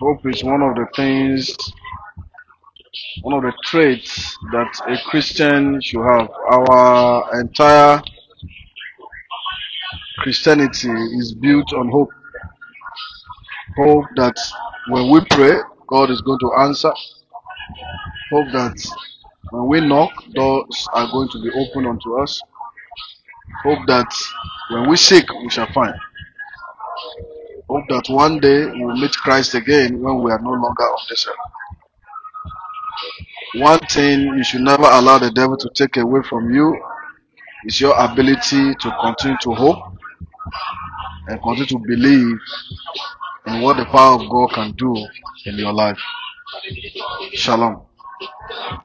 Hope is one of the things, one of the traits that a Christian should have. Our entire Christianity is built on hope. Hope that when we pray, God is going to answer. Hope that when we knock, doors are going to be open unto us. Hope that when we seek, we shall find. Hope that one day we will meet Christ again when we are no longer on this earth. One thing you should never allow the devil to take away from you is your ability to continue to hope and continue to believe in what the power of God can do in your life. Shalom.